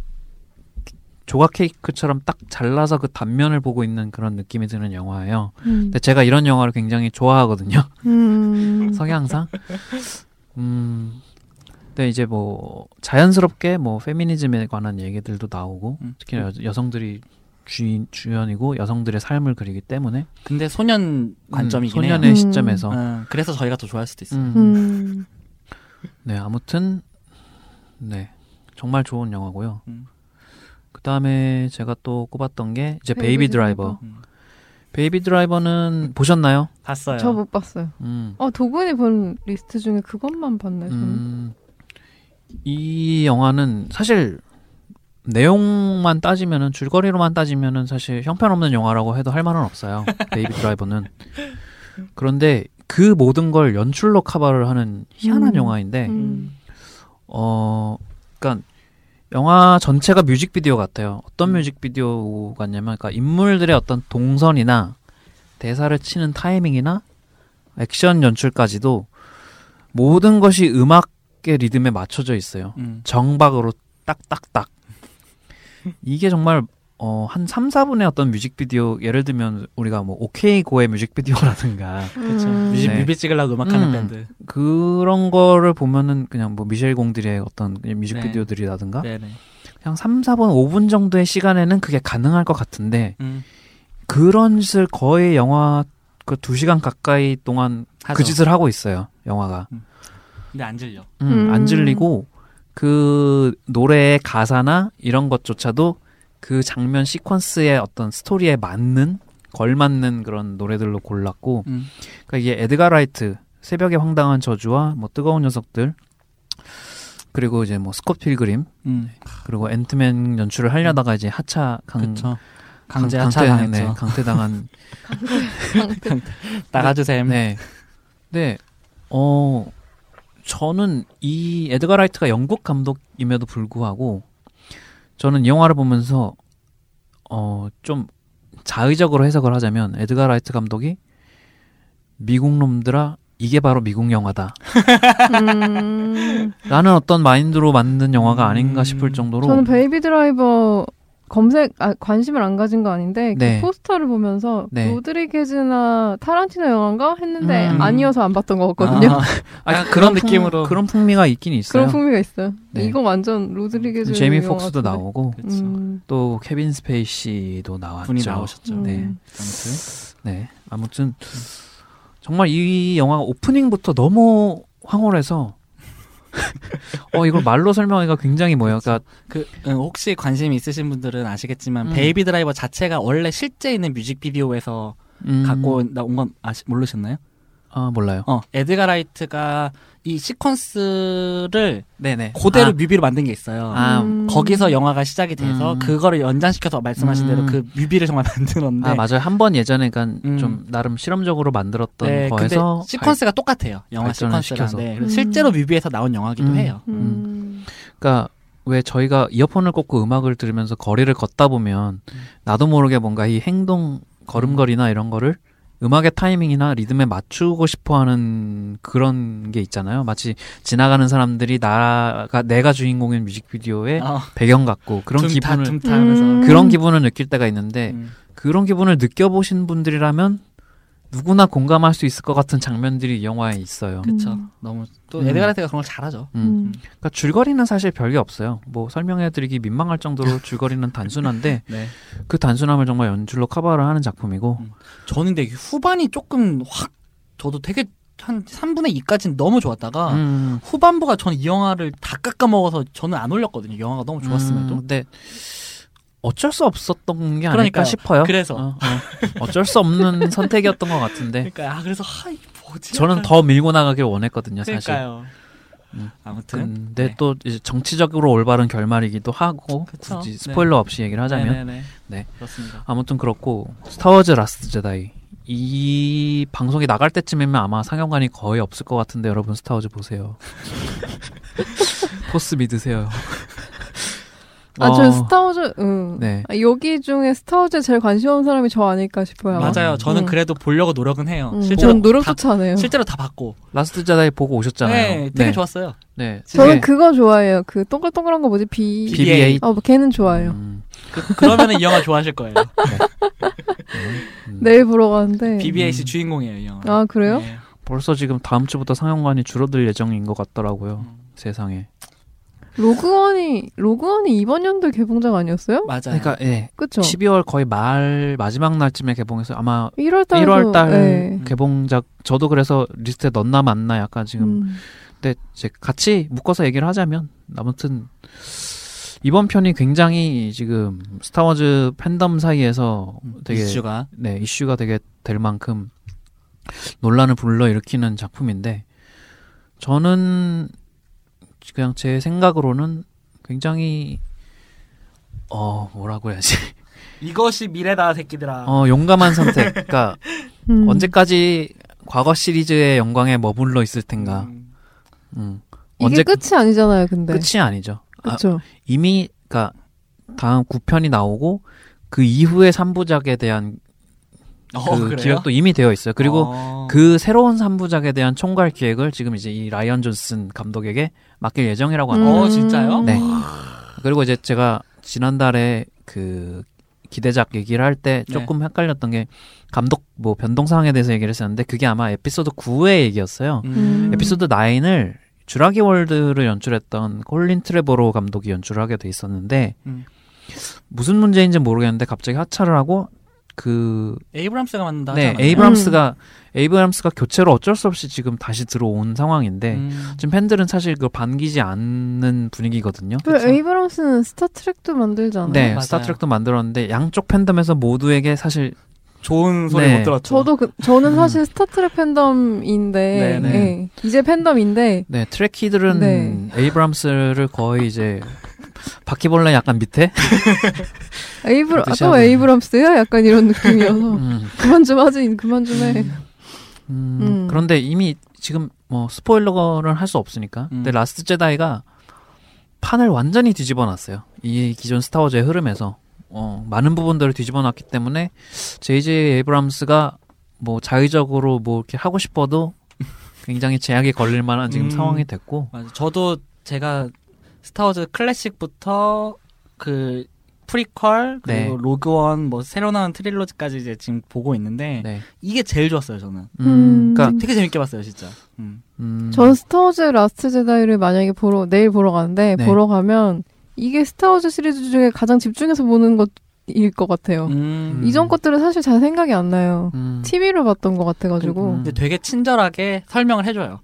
조각 케이크처럼 딱 잘라서 그 단면을 보고 있는 그런 느낌이 드는 영화예요. 음. 근데 제가 이런 영화를 굉장히 좋아하거든요. 음. 성향상. 음. 근데 이제 뭐 자연스럽게 뭐 페미니즘에 관한 얘기들도 나오고 음. 특히 여, 여성들이 주인 주연이고 여성들의 삶을 그리기 때문에 근데 소년 관점이긴 음, 해요. 소년의 음. 시점에서 어, 그래서 저희가 더 좋아할 수도 있어요. 음. 음. 네 아무튼 네 정말 좋은 영화고요. 음. 그 다음에 제가 또 꼽았던 게 이제 베이비 베이비 드라이버. 음. 베이비 드라이버는 보셨나요? 봤어요. 저 못 봤어요. 음. 어, 도군이 본 리스트 중에 그것만 봤네, 저는. 음, 이 영화는 사실 내용만 따지면은 줄거리로만 따지면은 사실 형편없는 영화라고 해도 할 말은 없어요. 베이비 드라이버는. 그런데 그 모든 걸 연출로 커버를 하는 희한한 음. 영화인데 음. 어 그러니까 영화 전체가 뮤직비디오 같아요. 어떤 음. 뮤직비디오 같냐면 그러니까 인물들의 어떤 동선이나 대사를 치는 타이밍이나 액션 연출까지도 모든 것이 음악의 리듬에 맞춰져 있어요. 음. 정박으로 딱딱딱. 이게 정말 어, 한 3, 4분의 어떤 뮤직비디오 예를 들면 우리가 뭐 오케이 고의 뮤직비디오라든가 그렇죠. 음. 뮤직, 네. 뮤비 찍으려고 음악하는 음. 밴드. 그런 거를 보면은 그냥 뭐 미셸 공들의 어떤 뮤직비디오들이라든가 네네. 그냥 3, 4분, 5분 정도의 시간에는 그게 가능할 것 같은데 음. 그런 짓을 거의 영화 그 2시간 가까이 동안 하죠. 그 짓을 하고 있어요. 영화가. 근데 안 질려. 음, 음. 안 질리고 그 노래의 가사나 이런 것조차도 그 장면 시퀀스의 어떤 스토리에 맞는 걸맞는 그런 노래들로 골랐고 음. 그러니까 이게 에드가 라이트 새벽의 황당한 저주와 뭐 뜨거운 녀석들 그리고 이제 뭐 스콧 필그림 음. 그리고 앤트맨 연출을 하려다가 이제 하차 강. 강- 강제 강퇴- 하차당했죠. 네, 강퇴당한 나가주셈. 네. 네. 어 저는 이 에드가 라이트가 영국 감독임에도 불구하고 저는 이 영화를 보면서 어 좀 자의적으로 해석을 하자면 에드가 라이트 감독이 미국 놈들아 이게 바로 미국 영화다. 음. 라는 어떤 마인드로 만든 영화가 아닌가 음. 싶을 정도로 저는 베이비 드라이버 검색 아, 관심을 안 가진 거 아닌데 네. 그 포스터를 보면서 네. 로드리게즈나 타란티노 영화인가 했는데 음. 아니어서 안 봤던 것 같거든요. 아, 아, 그런 풍- 느낌으로. 그런 풍미가 있긴 있어요. 그런 풍미가 있어요. 네. 이거 완전 로드리게즈 영화 폭스도 같은데. 나오고 그쵸. 음, 또 케빈 스페이시도 나왔죠. 분이 나오셨죠. 음. 네. 아무튼 네. 아무튼 정말 이 영화가 오프닝부터 너무 황홀해서 어 이걸 말로 설명하기가 굉장히 뭐예요. 그러니까 그 음, 혹시 관심 있으신 분들은 아시겠지만 음. 베이비 드라이버 자체가 원래 실제 있는 뮤직비디오에서 음, 갖고 나온 건 아시, 모르셨나요? 아 몰라요. 어 에드가 라이트가 이 시퀀스를 네네. 그대로 아, 뮤비로 만든 게 있어요. 아, 음. 거기서 영화가 시작이 돼서 음. 그거를 연장시켜서 말씀하신 음. 대로 그 뮤비를 정말 만들었는데 아 맞아요. 한 번 예전에 그러니까 음. 좀 나름 실험적으로 만들었던 네, 거에서 시퀀스가 똑같아요. 영화 시퀀스랑. 네, 음. 실제로 뮤비에서 나온 영화기도 음. 해요. 음. 그러니까 왜 저희가 이어폰을 꽂고 음악을 들으면서 거리를 걷다 보면 나도 모르게 뭔가 이 행동 걸음걸이나 이런 거를 음악의 타이밍이나 리듬에 맞추고 싶어 하는 그런 게 있잖아요. 마치 지나가는 사람들이 나가 내가 주인공인 뮤직비디오의 어, 배경 같고 그런 tum타, 기분을 하면서 음. 그런 기분을 느낄 때가 있는데 음. 그런 기분을 느껴보신 분들이라면 누구나 공감할 수 있을 것 같은 장면들이 이 영화에 있어요. 그쵸. 음. 너무 또 음. 에드가 라이트가 그런 걸 잘하죠. 음. 음. 그러니까 줄거리는 사실 별게 없어요. 뭐 설명해드리기 민망할 정도로 줄거리는 단순한데 네. 그 단순함을 정말 연출로 커버를 하는 작품이고 음. 저는 근데 후반이 조금 확 저도 되게 한 3분의 2까지는 너무 좋았다가 음, 후반부가 저는 이 영화를 다 깎아 먹어서 저는 안 올렸거든요. 영화가 너무 좋았음에도. 음, 근데 어쩔 수 없었던 게 아닐까 그러니까요. 싶어요. 그래서. 어, 쩔수 없는 선택이었던 것 같은데 그러니까 아 그래서 하 이게 뭐지? 저는 더 밀고 나가길 원했거든요. 사실. 그러니까요. 음. 아무튼 근데 네. 또 정치적으로 올바른 결말이기도 하고 그쵸. 굳이 네. 스포일러 없이 얘기를 하자면 네네네. 네. 그렇습니다. 아무튼 그렇고 스타워즈 라스트 제다이 이 방송이 나갈 때쯤이면 아마 상영관이 거의 없을 것 같은데 여러분 스타워즈 보세요. 포스 믿으세요. 아, 저 어, 스타워즈, 응. 네. 아, 여기 중에 스타워즈에 제일 관심 없는 사람이 저 아닐까 싶어요. 맞아요. 저는 음. 그래도 보려고 노력은 해요. 음, 실제로 전 노력도 다, 차네요. 실제로 다 봤고. 라스트 제다이 보고 오셨잖아요. 네, 되게 네. 좋았어요. 네. 저는 그게 그거 좋아해요. 그 동글동글한 거 뭐지? 비. BB-8. 어, 걔는 좋아해요. 음, 그, 그러면은 이 영화 좋아하실 거예요. 음. 내일 보러 가는데. BB-8이 주인공이에요, 이 영화. 아, 그래요? 네. 벌써 지금 다음 주부터 상영관이 줄어들 예정인 것 같더라고요. 음. 세상에. 로그원이, 로그원이 이번 연도 개봉작 아니었어요? 맞아요. 그러니까 예. 그쵸? 12월 거의 말 마지막 날쯤에 개봉해서 아마 1월 달에. 1월 달 네. 개봉작 저도 그래서 리스트에 넣나 맞나 약간 지금 음. 근데 이제 같이 묶어서 얘기를 하자면 아무튼 이번 편이 굉장히 지금 Star Wars 팬덤 사이에서 되게 이슈가 네 이슈가 되게 될 만큼 논란을 불러일으키는 작품인데 저는 그냥 제 생각으로는 굉장히 어 뭐라고 해야지 이것이 미래다 새끼들아. 어 용감한 선택 그러니까 음. 언제까지 과거 시리즈의 영광에 머물러 있을 텐가 음, 음. 이게 언제 끝이 아니잖아요, 근데. 끝이 아니죠 아, 그쵸? 이미 그러니까 다음 9편이 나오고 그 이후의 3부작에 대한 어, 그? 기획도 이미 되어 있어요. 그리고 어. 그 새로운 3부작에 대한 총괄 기획을 지금 이제 이 라이언 존슨 감독에게 맡길 예정이라고 합니다. 어, 진짜요? 네. 그리고 이제 제가 지난달에 그 기대작 얘기를 할때 네. 조금 헷갈렸던 게 감독 뭐 변동 사항에 대해서 얘기를 했었는데 그게 아마 에피소드 9의 얘기였어요. 음. 에피소드 9을 주라기 월드를 연출했던 콜린 트레보로 감독이 연출을 하게 돼 있었는데 음. 무슨 문제인지 모르겠는데 갑자기 하차를 하고 그 에이브람스가 만든다 네, 하잖아요. 에이브람스가 에이브람스가 교체로 어쩔 수 없이 지금 다시 들어온 상황인데 음. 지금 팬들은 사실 그걸 반기지 않는 분위기거든요. 그. 에이브람스는 Star Trek도 만들잖아요. 네, 맞아요. Star Trek도 만들었는데 양쪽 팬덤에서 모두에게 사실 좋은 소리 네. 못 들었죠. 저도 그, 저는 사실 Star Trek 팬덤인데 네네. 예, 이제 팬덤인데 네 Trekkie들은 네. 에이브람스를 거의 이제 바퀴벌레 약간 밑에 에이브라 그렇듯이 아까 하고. 에이브람스야 약간 이런 느낌이어서 음, 그만 좀 하지 그만 좀 해. 음, 음. 그런데 이미 지금 뭐 스포일러를 할 수 없으니까 음. 근데 Last Jedi가 판을 완전히 뒤집어 놨어요. 이 기존 Star Wars의 흐름에서 어, 많은 부분들을 뒤집어 놨기 때문에 J.J. 에이브람스가 뭐 자의적으로 뭐 이렇게 하고 싶어도 굉장히 제약이 걸릴 만한 지금 음. 상황이 됐고 맞아. 저도 제가 Star Wars 클래식부터 그 프리퀄 그리고 네. Rogue One 뭐 새로 나온 trilogy까지 이제 지금 보고 있는데 네. 이게 제일 좋았어요 저는. 음, 음. 그러니까 되게 재밌게 봤어요 진짜. 음. 음, 전 Star Wars Last Jedi를 만약에 보러 내일 보러 가는데 네. 보러 가면 이게 Star Wars 시리즈 중에 가장 집중해서 보는 것 일 것 같아요. 음. 이전 것들은 사실 잘 생각이 안 나요. 음. TV로 봤던 것 같아가지고 음. 근데 되게 친절하게 설명을 해줘요.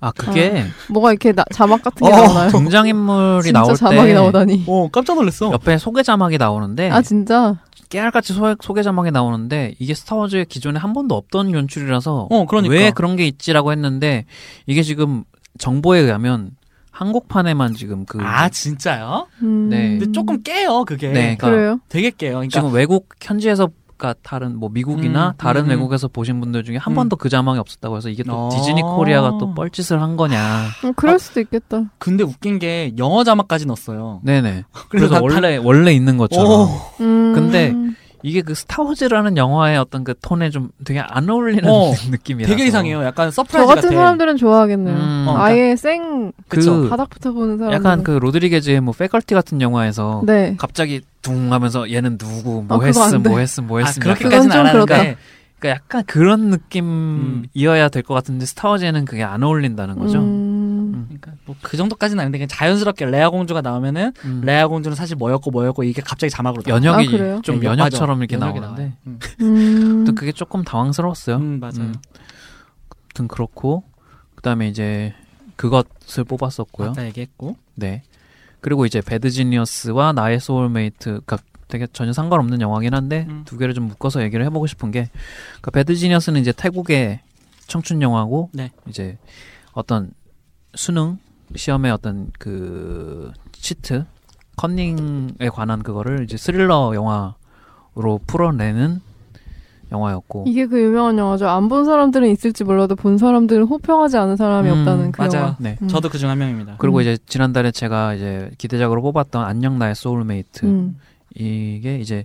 아 그게 뭐가 이렇게 나- 자막 같은 게 어, 나오나요? 등장인물이 진짜 나올 자막이 때 나오다니. 어 깜짝 놀랐어. 옆에 소개 자막이 나오는데 아 진짜? 깨알같이 소, 소개 자막이 나오는데 이게 스타워즈의 기존에 한 번도 없던 연출이라서 어 그러니까. 왜 그런 게 있지라고 했는데 이게 지금 정보에 의하면 한국판에만 지금 그 아 진짜요? 음. 네. 근데 조금 깨요 그게. 네, 그러니까 그래요? 되게 깨요. 그러니까 지금 외국 현지에서 가 다른 뭐 미국이나 음, 다른 음, 음. 외국에서 보신 분들 중에 한 음. 번도 그 자막이 없었다고 해서 이게 또 어. Disney Korea가 또 뻘짓을 한 거냐. 음, 그럴 수도 있겠다. 근데 웃긴 게 영어 자막까지 넣었어요. 네네. 그래서 그래서 난 원래 원래 있는 것처럼 오. 음. 근데 이게 그 Star Wars라는 영화의 어떤 그 톤에 좀 되게 안 어울리는 어, 느낌이라서 되게 이상해요. 약간 저 서프라이즈 같은 같아. 사람들은 좋아하겠네요. 음. 어, 아예 생 그쵸. 그 바닥부터 보는 사람. 약간 그 로드리게즈의 뭐 Faculty 같은 영화에서 네. 갑자기 둥 하면서 얘는 누구 뭐 아, 했음. 뭐 했음 뭐 아, 했음 그렇게까지는 그건 안좀 하는데 그러니까 약간 그런 음. 느낌이어야 될 것 같은데 Star Wars에는 그게 안 어울린다는 거죠. 음. 그러니까 뭐 그 정도까지는 아닌데 그냥 자연스럽게 레아 공주가 나오면은 음. 레아 공주는 사실 뭐였고 뭐였고 이게 갑자기 자막으로 나와. 연혁이 아? 좀 네, 연혁처럼 맞아. 이렇게 연혁이 나오는데. 음. 음. 또 그게 조금 당황스러웠어요. 음, 맞아요. 음. 아무튼 그렇고 그다음에 이제 그것을 뽑았었고요. 아까 얘기했고. 네. 그리고 이제 Bad Genius와 나의 소울메이트 그러니까 되게 전혀 상관없는 영화긴 한데 음. 두 개를 좀 묶어서 얘기를 해보고 싶은 게 그러니까 Bad Genius는 이제 태국의 청춘 영화고 네. 이제 어떤 수능 시험의 어떤 그 cheat 컨닝에 관한 그거를 이제 스릴러 영화로 풀어내는 영화였고 이게 그 유명한 영화죠. 안 본 사람들은 있을지 몰라도 본 사람들은 호평하지 않은 사람이 음, 없다는 그 맞아요. 영화. 네. 음. 저도 그중 한 명입니다. 그리고 음. 이제 지난달에 제가 이제 기대작으로 뽑았던 안녕 나의 소울메이트 음. 이게 이제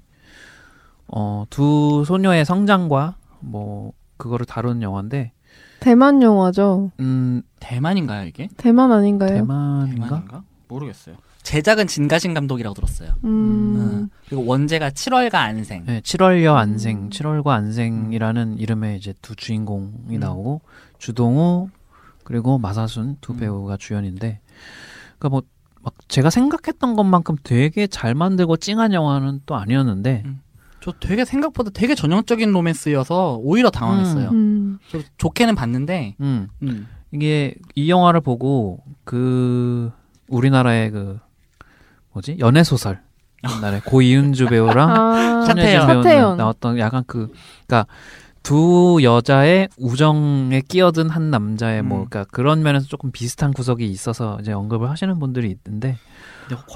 어 두 소녀의 성장과 뭐 그거를 다루는 영화인데 대만 영화죠. 음 대만인가요 이게? 대만 아닌가요? 대만인가? 대만인가? 모르겠어요. 제작은 진가신 감독이라고 들었어요. 음. 음. 그리고 원제가 7월과 안생. 네, 7월여 음. 안생, 7월과 안생이라는 이름의 이제 두 주인공이 음. 나오고 주동우 그리고 마사순 두 음. 배우가 주연인데 그러니까 뭐 막 제가 생각했던 것만큼 되게 잘 만들고 찡한 영화는 또 아니었는데 음. 저 되게 생각보다 되게 전형적인 로맨스여서 오히려 당황했어요. 음. 저 좋게는 봤는데 음 음. 이게 이 영화를 보고 그 우리나라의 그 뭐지 연애 소설 옛날에 고이은주 배우랑 아, 차태현. 배우. 나왔던 약간 그 그러니까 두 여자의 우정에 끼어든 한 남자의 뭐 음. 그러니까 그런 면에서 조금 비슷한 구석이 있어서 이제 언급을 하시는 분들이 있는데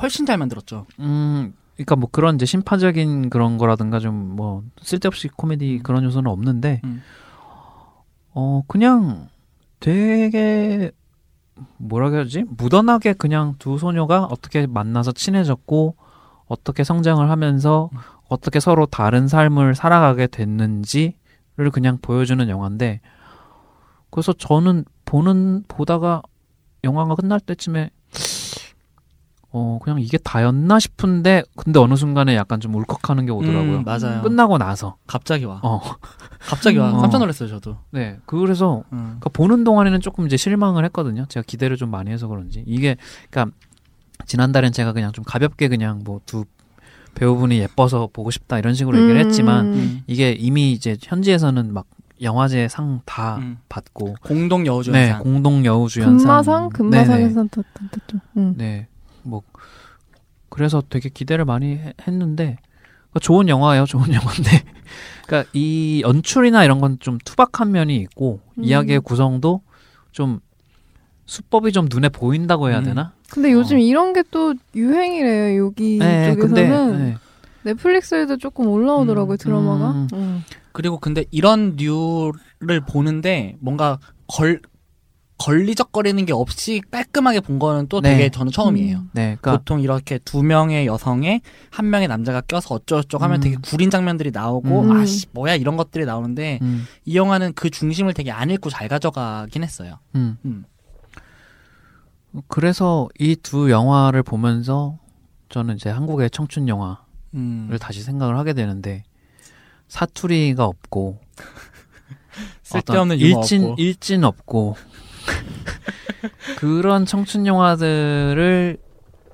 훨씬 잘 만들었죠. 음 그러니까 뭐 그런 이제 심파적인 그런 거라든가 좀 뭐 쓸데없이 코미디 음. 그런 요소는 없는데 음. 어 그냥 되게 뭐라 그러지 무던하게 그냥 두 소녀가 어떻게 만나서 친해졌고 어떻게 성장을 하면서 음. 어떻게 서로 다른 삶을 살아가게 됐는지를 그냥 보여주는 영화인데 그래서 저는 보는 보다가 영화가 끝날 때쯤에 어 그냥 이게 다였나 싶은데 근데 어느 순간에 약간 좀 울컥하는 게 오더라고요. 음, 맞아요. 끝나고 나서 갑자기 와. 어 갑자기 와. 음. 깜짝 놀랐어요, 저도. 네 그래서 음. 그러니까 보는 동안에는 조금 이제 실망을 했거든요. 제가 기대를 좀 많이 해서 그런지 이게 그러니까 지난달엔 제가 그냥 좀 가볍게 그냥 뭐 두 배우분이 예뻐서 보고 싶다 이런 식으로 얘기를 했지만 음. 이게 이미 이제 현지에서는 막 영화제 상다 음. 받고 공동 네 여우주연상. 공동 여우주연상 금마상 금마상에서. 탔죠. 음. 네, 뭐 그래서 되게 기대를 많이 해- 했는데 그러니까 좋은 영화예요, 좋은 영화인데, 그러니까 이 연출이나 이런 건 좀 투박한 면이 있고 음. 이야기의 구성도 좀 수법이 좀 눈에 보인다고 해야 음. 되나? 근데 요즘 어. 이런 게 또 유행이래요. 여기 네, 쪽에서는 네. 넷플릭스에도 조금 올라오더라고요 음, 드라마가. 음. 음. 그리고 근데 이런 류를 보는데 뭔가 걸 걸리적거리는 게 없이 깔끔하게 본 거는 또 네. 되게 저는 처음이에요. 음. 네, 그러니까 보통 이렇게 두 명의 여성에 한 명의 남자가 껴서 어쩌고저쩌고 하면 음. 되게 구린 장면들이 나오고 음. 아씨 뭐야 이런 것들이 나오는데 음, 이 영화는 그 중심을 되게 안 읽고 잘 가져가긴 했어요. 음. 음. 그래서 이 두 영화를 보면서 저는 이제 한국의 청춘 영화 음. 다시 생각을 하게 되는데 사투리가 없고 쓸데없는 일진 없고. 일진 없고 그런 청춘 영화들을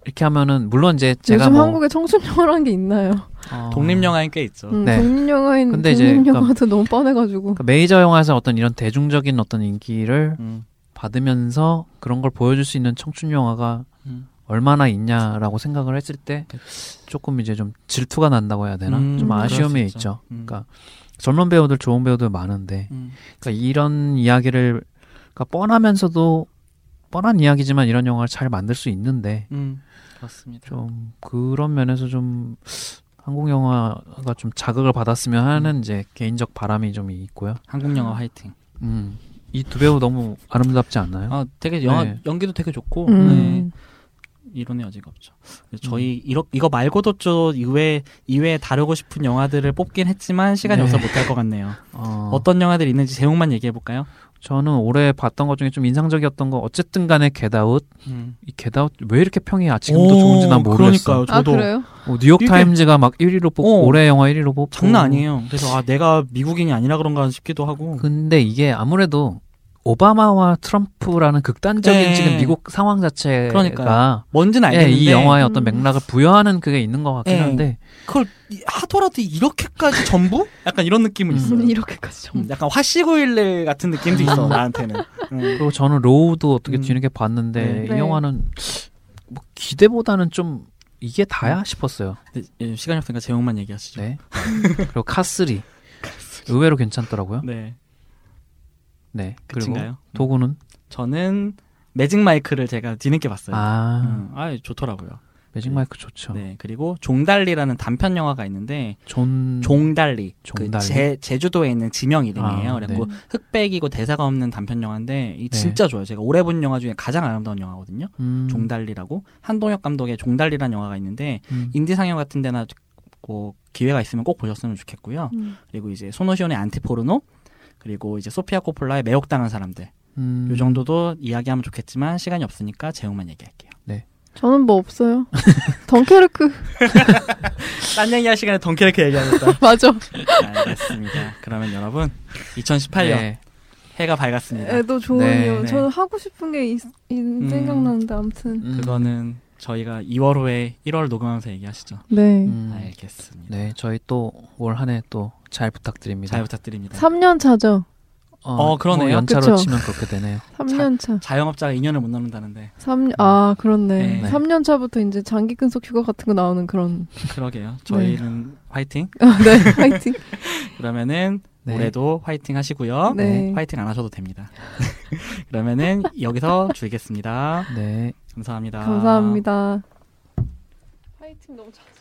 이렇게 하면은 물론 이제 제가 요즘 뭐 한국에 청춘 영화라는 게 있나요? 어, 독립 영화인 꽤 있죠. 음, 네. 독립 영화인 근데 이제 독립 그러니까- 영화도 너무 뻔해가지고. 그러니까 메이저 영화에서 어떤 이런 대중적인 어떤 인기를 음. 받으면서 그런 걸 보여줄 수 있는 청춘 영화가 음. 얼마나 있냐라고 생각을 했을 때 조금 이제 좀 질투가 난다고 해야 되나 음, 좀 아쉬움이 있죠. 있죠. 음. 그러니까 젊은 배우들 좋은 배우들 많은데 음. 그러니까 이런 이야기를 그러니까 뻔하면서도 뻔한 이야기지만 이런 영화를 잘 만들 수 있는데 음. 그렇습니다. 좀 그런 면에서 좀 한국 영화가 좀 자극을 받았으면 음. 하는 이제 개인적 바람이 좀 있고요. 한국 영화 화이팅. 음. 이 두 배우 너무 아름답지 않나요? 아, 되게 영화 네. 연기도 되게 좋고 음. 네. 이론의 여지가 없죠. 저희 이러, 이거 말고도 좀 이외 이외에 다루고 싶은 영화들을 뽑긴 했지만 시간이 네. 없어 못할 것 같네요. 어, 어떤 영화들이 있는지 제목만 얘기해 볼까요? 저는 올해 봤던 것 중에 좀 인상적이었던 거 어쨌든 간에 Get Out 음. 이 Get Out 왜 이렇게 평이 아 지금도 좋은지 난 모르겠어. 그러니까요. 아 저도 그래요? 어, New York Times가 막 1위로 뽑고 어. 올해 영화 1위로 뽑고 장난 아니에요. 그래서 아 내가 미국인이 아니라 그런가 싶기도 하고. 근데 이게 아무래도 오바마와 트럼프라는 극단적인 네. 지금 미국 상황 자체가 그러니까요. 뭔지는 예, 알겠는데 이 영화의 어떤 음. 맥락을 부여하는 그게 있는 것 같긴 예. 한데 그걸 이- 하더라도 이렇게까지 전부? 약간 이런 느낌은 음. 있어요. 이렇게까지 좀. 음, 약간 화시고일레 같은 느낌도 있어 나한테는. 음. 그리고 저는 로우도 어떻게 음. 뒤늦게 봤는데 네. 이 네. 영화는 뭐 기대보다는 좀 이게 다야 싶었어요. 근데, 예, 시간이 없으니까 제목만 얘기하시죠. 네. 그리고 Cars three 의외로 괜찮더라고요. 네. 네. 그리고 끝인가요? 도구는 저는 Magic Mike를 제가 뒤늦게 봤어요. 아 음, 아 좋더라고요. Magic Mike 좋죠. 네 그리고 종달리라는 단편 영화가 있는데 존 종달리, 종달리? 그 제, 제주도에 있는 지명 이름이에요. 아, 그리고 네. 흑백이고 대사가 없는 단편 영화인데 이 네. 진짜 좋아요. 제가 올해 본 영화 중에 가장 아름다운 영화거든요. 음, 종달리라고 한동혁 감독의 종달리라는 영화가 있는데 음. 인디 상영 같은 데나 꼭 기회가 있으면 꼭 보셨으면 좋겠고요. 음. 그리고 이제 소노시온의 안티포르노 그리고 이제 소피아 코폴라의 매혹당한 사람들 음. 요 정도도 이야기하면 좋겠지만 시간이 없으니까 제목만 얘기할게요. 저는 뭐 없어요. 덩케르크 딴 얘기할 시간에 덩케르크 얘기하겠다. 맞아. 알겠습니다. 그러면 여러분 2018년 네. 해가 밝았습니다. 애도 좋은 네. 요 네. 저는 하고 싶은 게 있, 있- 음. 생각나는데 아무튼 음. 그거는 저희가 2월 후에 1월 녹음하면서 얘기하시죠. 네. 음. 알겠습니다. 네, 저희 또 올 한해또 잘 부탁드립니다. 잘 부탁드립니다. 3년 차죠. 어, 그러네요. 뭐 연차로 그쵸. 치면 그렇게 되네요. 3년 차. 자 영업자가 2년을 못 넘는다는데 3, 아, 그렇네. 네. 3년 차부터 이제 장기 근속 휴가 같은 거 나오는 그런. 그러게요. 저희는 화이팅. 아, 네, 화이팅. 그러면은 네. 올해도 화이팅 하시고요. 네. 화이팅 안 하셔도 됩니다. 그러면은 여기서 줄이겠습니다. 네. 감사합니다. 감사합니다. 화이팅 너무 잘.